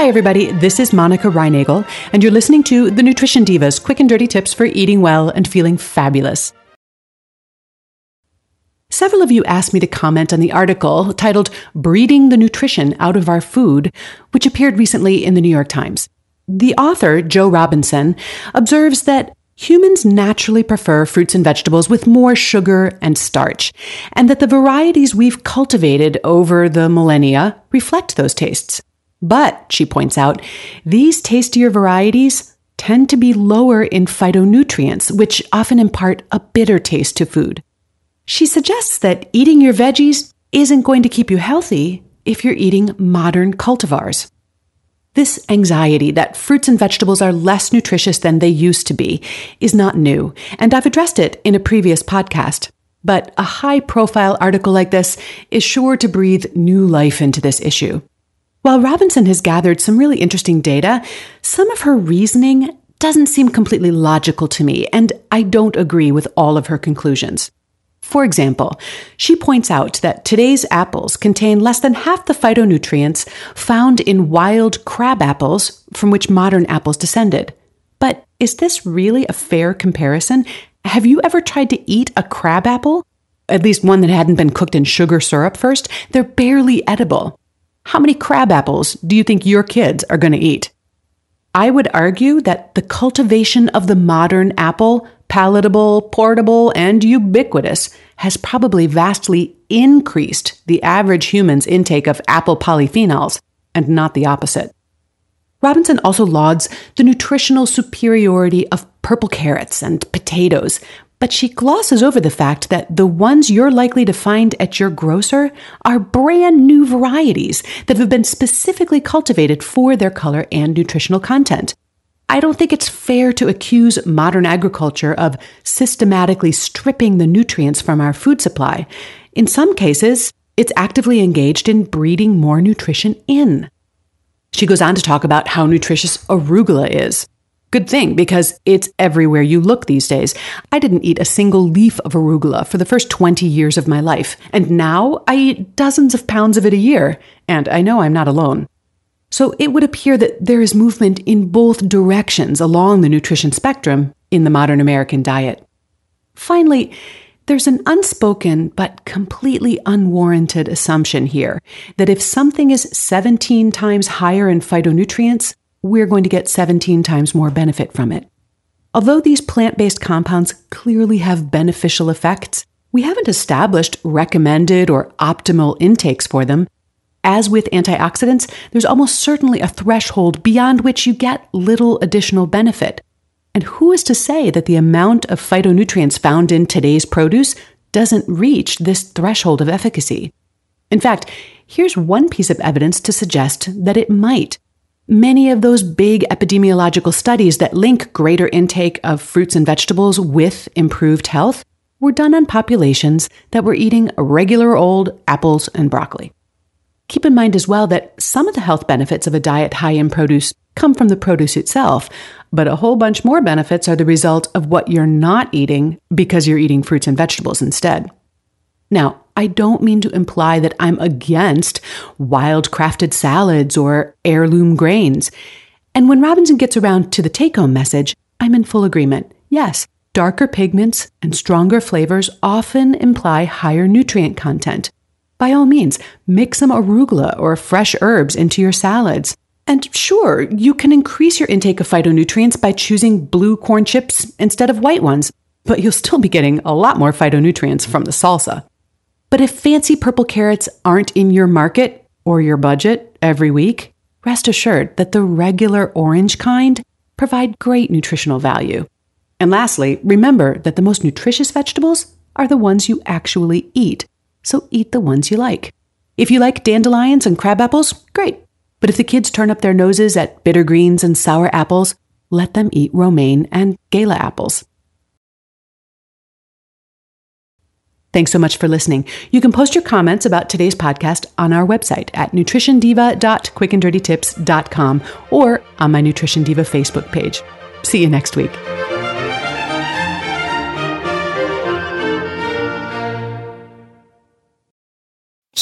Hi, everybody. This is Monica Reinagel, and you're listening to the Nutrition Divas quick and dirty tips for eating well and feeling fabulous. Several of you asked me to comment on the article titled Breeding the Nutrition Out of Our Food, which appeared recently in the New York Times. The author, Jo Robinson, observes that humans naturally prefer fruits and vegetables with more sugar and starch, and that the varieties we've cultivated over the millennia reflect those tastes. But, she points out, these tastier varieties tend to be lower in phytonutrients, which often impart a bitter taste to food. She suggests that eating your veggies isn't going to keep you healthy if you're eating modern cultivars. This anxiety that fruits and vegetables are less nutritious than they used to be is not new, and I've addressed it in a previous podcast. But a high profile article like this is sure to breathe new life into this issue. While Robinson has gathered some really interesting data, some of her reasoning doesn't seem completely logical to me, and I don't agree with all of her conclusions. For example, she points out that today's apples contain less than half the phytonutrients found in wild crab apples from which modern apples descended. But is this really a fair comparison? Have you ever tried to eat a crab apple? At least one that hadn't been cooked in sugar syrup first? They're barely edible. How many crab apples do you think your kids are going to eat? I would argue that the cultivation of the modern apple, palatable, portable, and ubiquitous, has probably vastly increased the average human's intake of apple polyphenols, and not the opposite. Robinson also lauds the nutritional superiority of purple carrots and potatoes, but she glosses over the fact that the ones you're likely to find at your grocer are brand new varieties that have been specifically cultivated for their color and nutritional content. I don't think it's fair to accuse modern agriculture of systematically stripping the nutrients from our food supply. In some cases, it's actively engaged in breeding more nutrition in. She goes on to talk about how nutritious arugula is. Good thing, because it's everywhere you look these days. I didn't eat a single leaf of arugula for the first 20 years of my life, and now I eat dozens of pounds of it a year, and I know I'm not alone. So it would appear that there is movement in both directions along the nutrition spectrum in the modern American diet. Finally, there's an unspoken but completely unwarranted assumption here that if something is 17 times higher in phytonutrients, we're going to get 17 times more benefit from it. Although these plant based compounds clearly have beneficial effects, we haven't established recommended or optimal intakes for them. As with antioxidants, there's almost certainly a threshold beyond which you get little additional benefit. And who is to say that the amount of phytonutrients found in today's produce doesn't reach this threshold of efficacy? In fact, here's one piece of evidence to suggest that it might. Many of those big epidemiological studies that link greater intake of fruits and vegetables with improved health were done on populations that were eating regular old apples and broccoli. Keep in mind as well that some of the health benefits of a diet high in produce come from the produce itself, but a whole bunch more benefits are the result of what you're not eating because you're eating fruits and vegetables instead. Now, I don't mean to imply that I'm against wild crafted salads or heirloom grains. And when Robinson gets around to the take home message, I'm in full agreement. Yes, darker pigments and stronger flavors often imply higher nutrient content. by all means, mix some arugula or fresh herbs into your salads. And sure, you can increase your intake of phytonutrients by choosing blue corn chips instead of white ones, but you'll still be getting a lot more phytonutrients from the salsa. But if fancy purple carrots aren't in your market or your budget every week, rest assured that the regular orange kind provide great nutritional value. And lastly, remember that the most nutritious vegetables are the ones you actually eat. So eat the ones you like. If you like dandelions and crab apples, great. But if the kids turn up their noses at bitter greens and sour apples, let them eat romaine and gala apples. Thanks so much for listening. You can post your comments about today's podcast on our website at nutritiondiva.quickanddirtytips.com or on my Nutrition Diva Facebook page. See you next week.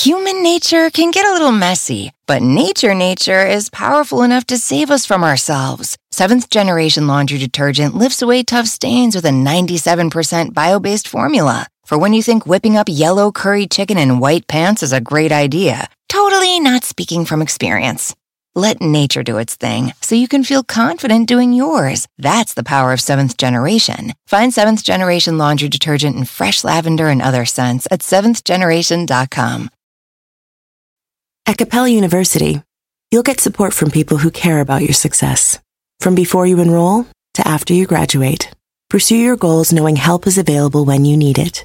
Human nature can get a little messy, but nature nature is powerful enough to save us from ourselves. Seventh generation laundry detergent lifts away tough stains with a 97% bio based formula. For when you think whipping up yellow curry chicken in white pants is a great idea, totally not speaking from experience. Let nature do its thing so you can feel confident doing yours. That's the power of seventh generation. Find seventh generation laundry detergent in fresh lavender and other scents at seventhgeneration.com. At Capella University, you'll get support from people who care about your success. From before you enroll to after you graduate, pursue your goals knowing help is available when you need it.